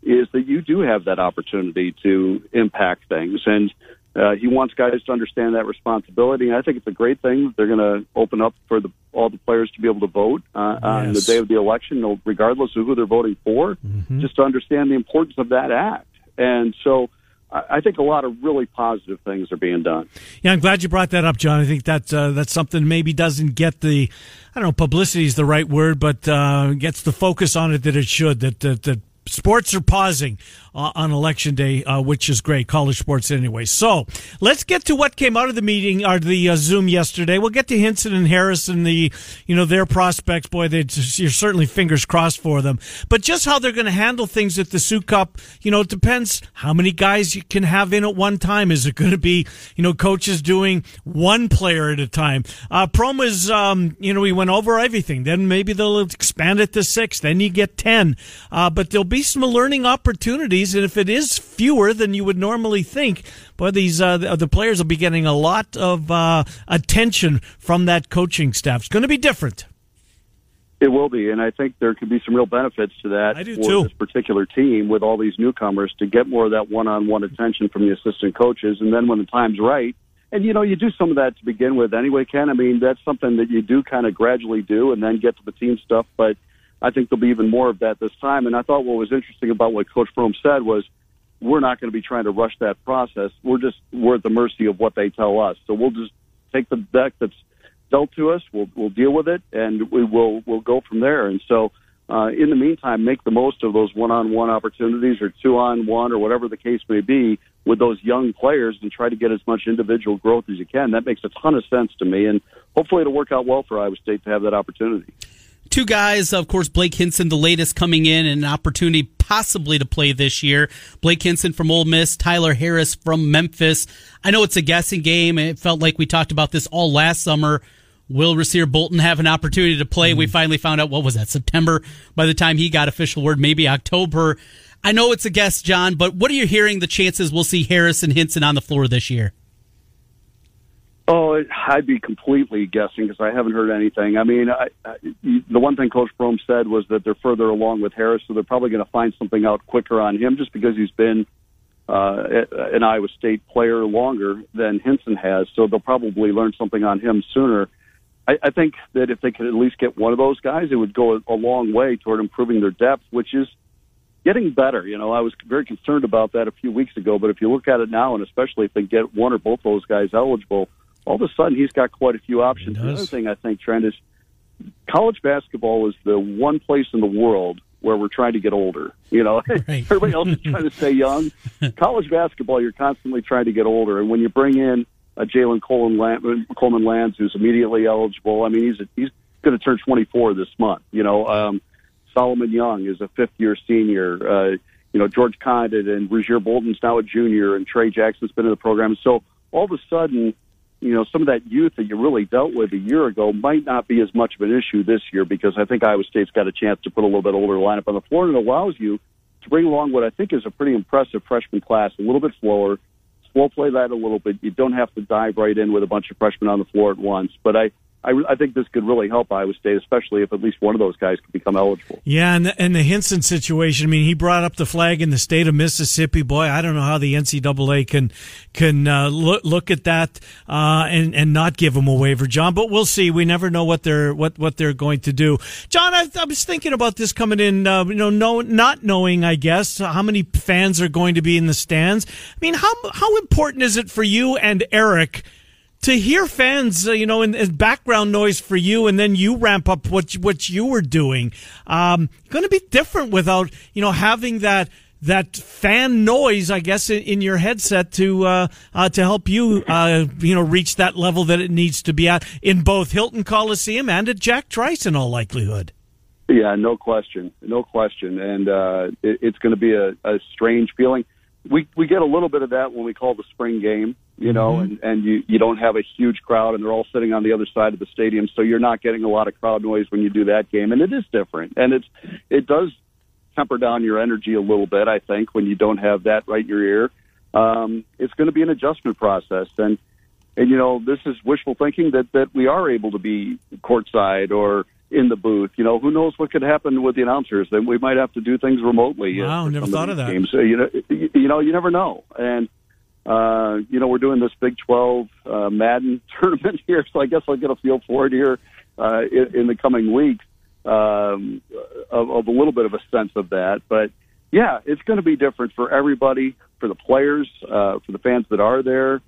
is that you do have that opportunity to impact things, and uh, he wants guys to understand that responsibility. And I think it's a great thing that they're going to open up for the, all the players to be able to vote uh, on the day of the election, regardless of who they're voting for, just to understand the importance of that act. And so. I I think a lot of really positive things are being done. Yeah, I'm glad you brought that up, John. I think that uh, that's something maybe doesn't get the, I don't know, publicity is the right word, but uh, gets the focus on it that it should. That that, that sports are pausing uh, on election day, uh, which is great. College sports anyway. So let's get to what came out of the meeting or the uh, Zoom yesterday. We'll get to Hinson and Harris and the, you know, their prospects. Boy, they you're certainly fingers crossed for them. But just how they're going to handle things at the Sukup, you know, it depends how many guys you can have in at one time. Is it going to be, you know, coaches doing one player at a time? Uh, Proma's, um, you know, we went over everything. Then maybe they'll expand it to six. Then you get ten. Uh, but there'll be some learning opportunities and if it is fewer than you would normally think, boy, these uh, the players will be getting a lot of uh, attention from that coaching staff. It's going to be different. It will be, and I think there could be some real benefits to that I do for too. this particular team with all these newcomers to get more of that one-on-one attention from the assistant coaches, and then when the time's right, and you know you do some of that to begin with anyway, Ken. I mean that's something that you do kind of gradually do, and then get to the team stuff, but I think there'll be even more of that this time. And I thought what was interesting about what Coach Prohm said was, we're not going to be trying to rush that process. We're just we're at the mercy of what they tell us. So we'll just take the deck that's dealt to us. We'll we'll deal with it, and we will we'll go from there. And so. Uh, in the meantime, make the most of those one-on-one opportunities or two-on-one or whatever the case may be with those young players and try to get as much individual growth as you can. That makes a ton of sense to me, and hopefully it'll work out well for Iowa State to have that opportunity. Two guys, of course, Blake Hinson, the latest coming in, and an opportunity possibly to play this year. Blake Hinson from Ole Miss, Tyler Harris from Memphis. I know it's a guessing game. It felt like we talked about this all last summer. Will Rasir Bolton have an opportunity to play? Mm-hmm. We finally found out, what was that, September? By the time he got official word, maybe October. I know it's a guess, John, but what are you hearing the chances we'll see Harris and Hinson on the floor this year? Oh, I'd be completely guessing because I haven't heard anything. I mean, I, I, the one thing Coach Prohm said was that they're further along with Harris, so they're probably going to find something out quicker on him just because he's been uh, an Iowa State player longer than Hinson has. So they'll probably learn something on him sooner. I, I think that if they could at least get one of those guys, it would go a, a long way toward improving their depth, which is getting better. You know, I was very concerned about that a few weeks ago, but if you look at it now, and especially if they get one or both those guys eligible all of a sudden he's got quite a few options. The other thing I think, Trent, is college basketball is the one place in the world where we're trying to get older. You know, <laughs> right. everybody else is trying to stay young. <laughs> college basketball, you're constantly trying to get older, and when you bring in a Jalen Coleman, Coleman Lands, who's immediately eligible, I mean, he's a, he's going to turn 24 this month. You know, um, Solomon Young is a fifth year senior. Uh, you know, George Condit and Rasir Bolton's now a junior, and Tre Jackson's been in the program. So all of a sudden, you know, some of that youth that you really dealt with a year ago might not be as much of an issue this year because I think Iowa State's got a chance to put a little bit older lineup on the floor and it allows you to bring along what I think is a pretty impressive freshman class, a little bit slower, slow play that a little bit. You don't have to dive right in with a bunch of freshmen on the floor at once. But I, I, I, think this could really help Iowa State, especially if at least one of those guys could become eligible. Yeah, and the, and the Hinson situation. I mean, he brought up the flag in the state of Mississippi. Boy, I don't know how the NCAA can can uh, look look at that uh, and and not give him a waiver, John. But we'll see. We never know what they're what what they're going to do. John, I, I was thinking about this coming in. Uh, you know, no, not knowing, I guess, how many fans are going to be in the stands. I mean, how how important is it for you and Eric? To hear fans, uh, you know, in, in, background noise for you, and then you ramp up what what you were doing. Um, going to be different without you know having that that fan noise, I guess, in, in your headset to uh, uh, to help you uh, you know reach that level that it needs to be at in both Hilton Coliseum and at Jack Trice, in all likelihood. Yeah, no question, no question, and uh, it, it's going to be a, a strange feeling we we get a little bit of that when we call the spring game, you know, mm-hmm. and and you you don't have a huge crowd and they're all sitting on the other side of the stadium, so you're not getting a lot of crowd noise when you do that game, and it is different, and it's it does temper down your energy a little bit, I think, when you don't have that right in your ear. Um, it's going to be an adjustment process, and and you know this is wishful thinking that that we are able to be courtside or in the booth. You know, who knows what could happen with the announcers? Then we might have to do things remotely. Wow, never thought of, of that. Games. So, you know, you know, you never know. And uh, you know, we're doing this Big 12 uh, Madden <laughs> tournament here, so I guess I'll get a feel for it here uh, in, in the coming weeks um, of, of a little bit of a sense of that. But yeah, it's going to be different for everybody, for the players, uh, for the fans that are there,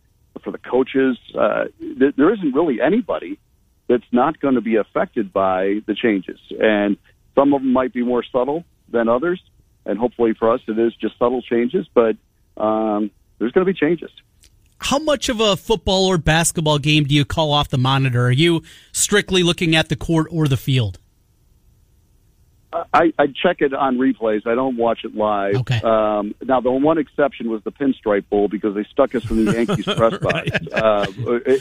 for the coaches. Uh, th- there isn't really anybody that's not going to be affected by the changes. And some of them might be more subtle than others. and hopefully for us it is just subtle changes, but um, there's going to be changes. How much of a football or basketball game do you call off the monitor? Are you strictly looking at the court or the field? I, I check it on replays. I don't watch it live. Okay. Um, now, the one exception was the Pinstripe Bowl because they stuck us from the <laughs> Yankees press box uh,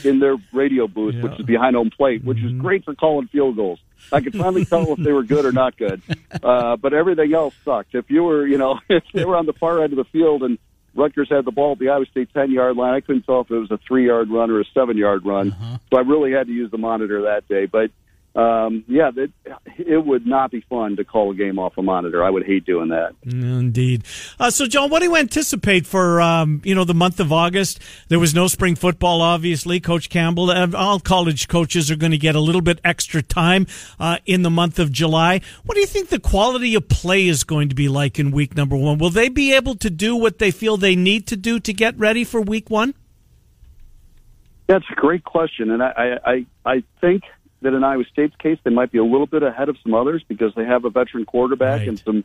in their radio booth, which is behind home plate, which is great for calling field goals. I could finally tell if they were good or not good. <laughs> Uh, but everything else sucked. If you were, you know, <laughs> if they were on the far end of the field and Rutgers had the ball at the Iowa State 10 yard line, I couldn't tell if it was a three yard run or a seven yard run. Uh-huh. So I really had to use the monitor that day. But um, yeah, that, it would not be fun to call a game off a monitor. I would hate doing that. Indeed. Uh, so, John, what do you anticipate for um, you know the month of August? There was no spring football, obviously. Coach Campbell, uh, all college coaches are going to get a little bit extra time uh, in the month of July. What do you think the quality of play is going to be like in week number one? Will they be able to do what they feel they need to do to get ready for week one? That's a great question, and I, I, I think that in Iowa State's case, they might be a little bit ahead of some others because they have a veteran quarterback Right. and some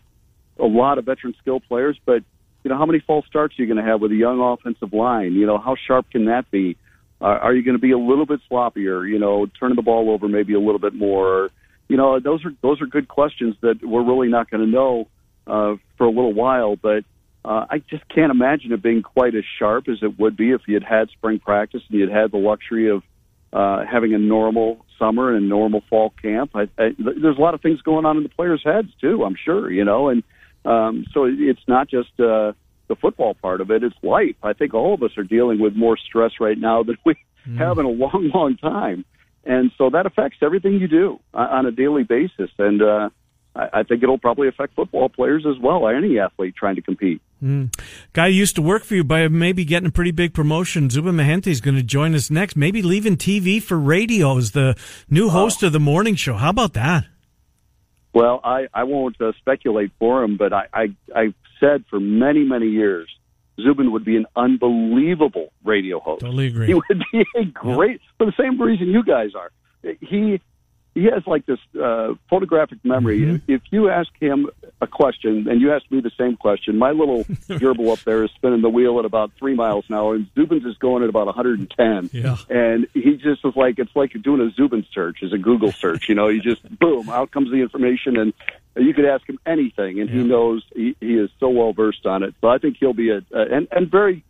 a lot of veteran skill players. But you know, how many false starts are you going to have with a young offensive line? You know, how sharp can that be? Uh, are you going to be a little bit sloppier? You know, turning the ball over maybe a little bit more. You know, those are those are good questions that we're really not going to know uh, for a little while. But uh, I just can't imagine it being quite as sharp as it would be if you had had spring practice and you'd had the luxury of uh, having a normal summer and normal fall camp. I, I, there's a lot of things going on in the players' heads too. I'm sure, you know, and um, so it's not just uh, the football part of it; it's life. I think all of us are dealing with more stress right now than we have in a long, long time, and so that affects everything you do on on a daily basis. And uh, I, I think it'll probably affect football players as well, any athlete trying to compete. Guy used to work for you by maybe getting a pretty big promotion. Zubin Mehenti is going to join us next. Maybe leaving TV for radio as the new host of the morning show. How about that? Well, I, I won't uh, speculate for him, but I, I, I've said for many, many years, Zubin would be an unbelievable radio host. Totally agree. He would be a great, for the same reason you guys are. He he has like this uh, photographic memory. Mm-hmm. If you ask him a question and you ask me the same question, my little <laughs> gerbil up there is spinning the wheel at about three miles an hour, and Zubin's is going at about 110. Yeah. And he just was like, it's like doing a Zubin search, is a Google search. You know, you just <laughs> boom, out comes the information, and you could ask him anything, and he knows he, he is so well versed on it. So I think he'll be a, a and and very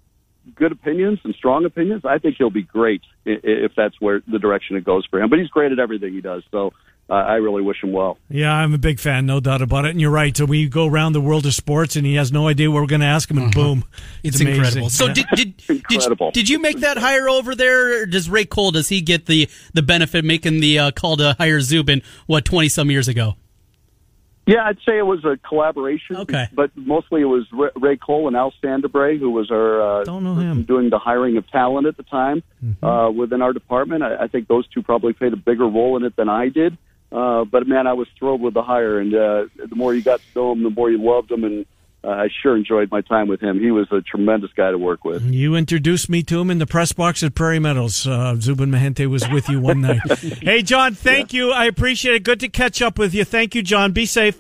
good opinions and strong opinions. I think he'll be great i- i- if that's where the direction it goes for him. But he's great at everything he does, so uh, I really wish him well. Yeah, I'm a big fan, no doubt about it. And you're right. So we go around the world of sports, and he has no idea what we're going to ask him, and boom, It's, amazing. incredible. So Yeah. did did, <laughs> did, did you make that hire over there? Or does Ray Cole does he get the the benefit making the uh, call to hire Zubin what twenty some years ago? Yeah, I'd say it was a collaboration. Okay. but mostly it was Ray- Cole and Al Sandebre, who was our uh, Don't know him. doing the hiring of talent at the time uh, within our department. I, I think those two probably played a bigger role in it than I did. Uh, but man, I was thrilled with the hire, and uh, the more you got to know him, the more you loved him, and uh, I sure enjoyed my time with him. He was a tremendous guy to work with. You introduced me to him in the press box at Prairie Meadows. Uh, Zubin Mehenti was with you one night. <laughs> hey, John, thank you. I appreciate it. Good to catch up with you. Thank you, John. Be safe.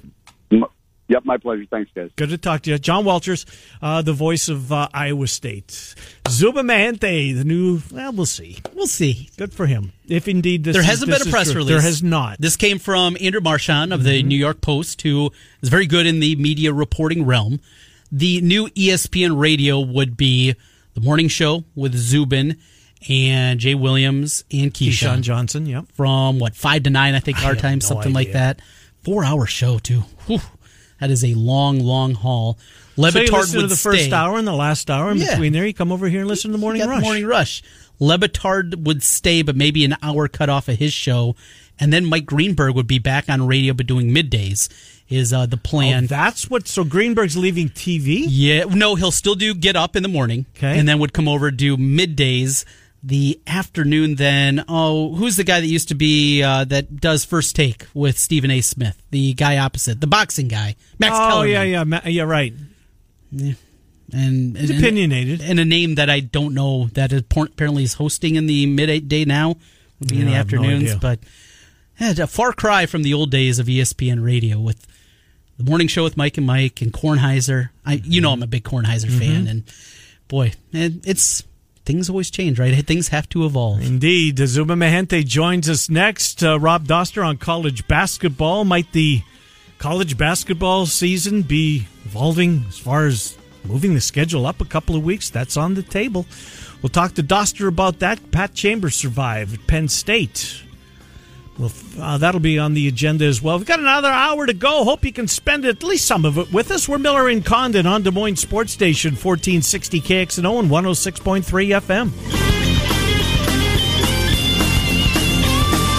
M- Yep, my pleasure. Thanks, guys. Good to talk to you. John Walters, uh, the voice of uh, Iowa State. Zubin Mehenti, the new, well, we'll see. We'll see. Good for him. If indeed this There is- hasn't this been a press true. release. There has not. This came from Andrew Marchand of the New York Post, who is very good in the media reporting realm. The new ESPN radio would be the morning show with Zubin and Jay Williams and Keyshawn Keyshawn Johnson, yep. from what five to nine, I think our have time, no something like that. Four hour show too. Whew. That is a long, long haul. So you Le Batard listen to the first stay. hour and the last hour in Yeah. between there. You come over here and listen to the Morning Rush. The morning rush. Le Batard would stay, but maybe an hour cut off of his show, and then Mike Greenberg would be back on radio, but doing middays. Is uh, the Oh, plan? that's what. So Greenberg's leaving TV. yeah, no, he'll still do get up in the morning, Okay. and then would come over do middays. The afternoon, then oh, who's the guy that used to be uh, that does first take with Stephen A. Smith, the guy opposite, the boxing guy, Max oh Kellerman. yeah, yeah, Ma- yeah. Right. and, and He's opinionated. and a name that I don't know that apparently is hosting in the midday now, would be in Yeah, the have no afternoons. but yeah, a far cry from the old days of ESPN radio with the morning show with Mike and Mike and Kornheiser. I, you know, I'm a big Kornheiser fan, and boy, it, it's things always change, right? <laughs> Things have to evolve. Indeed. Zubin Mehenti joins us next. Uh, Rob Doster on college basketball. Might the college basketball season be evolving as far as moving the schedule up a couple of weeks? That's on the table. We'll talk to Doster about that. Pat Chambers survived Penn State. Well, uh, that'll be on the agenda as well. We've got another hour to go. Hope you can spend at least some of it with us. We're Miller and Condon on Des Moines Sports Station, 1460 KXNO and 106.3 FM.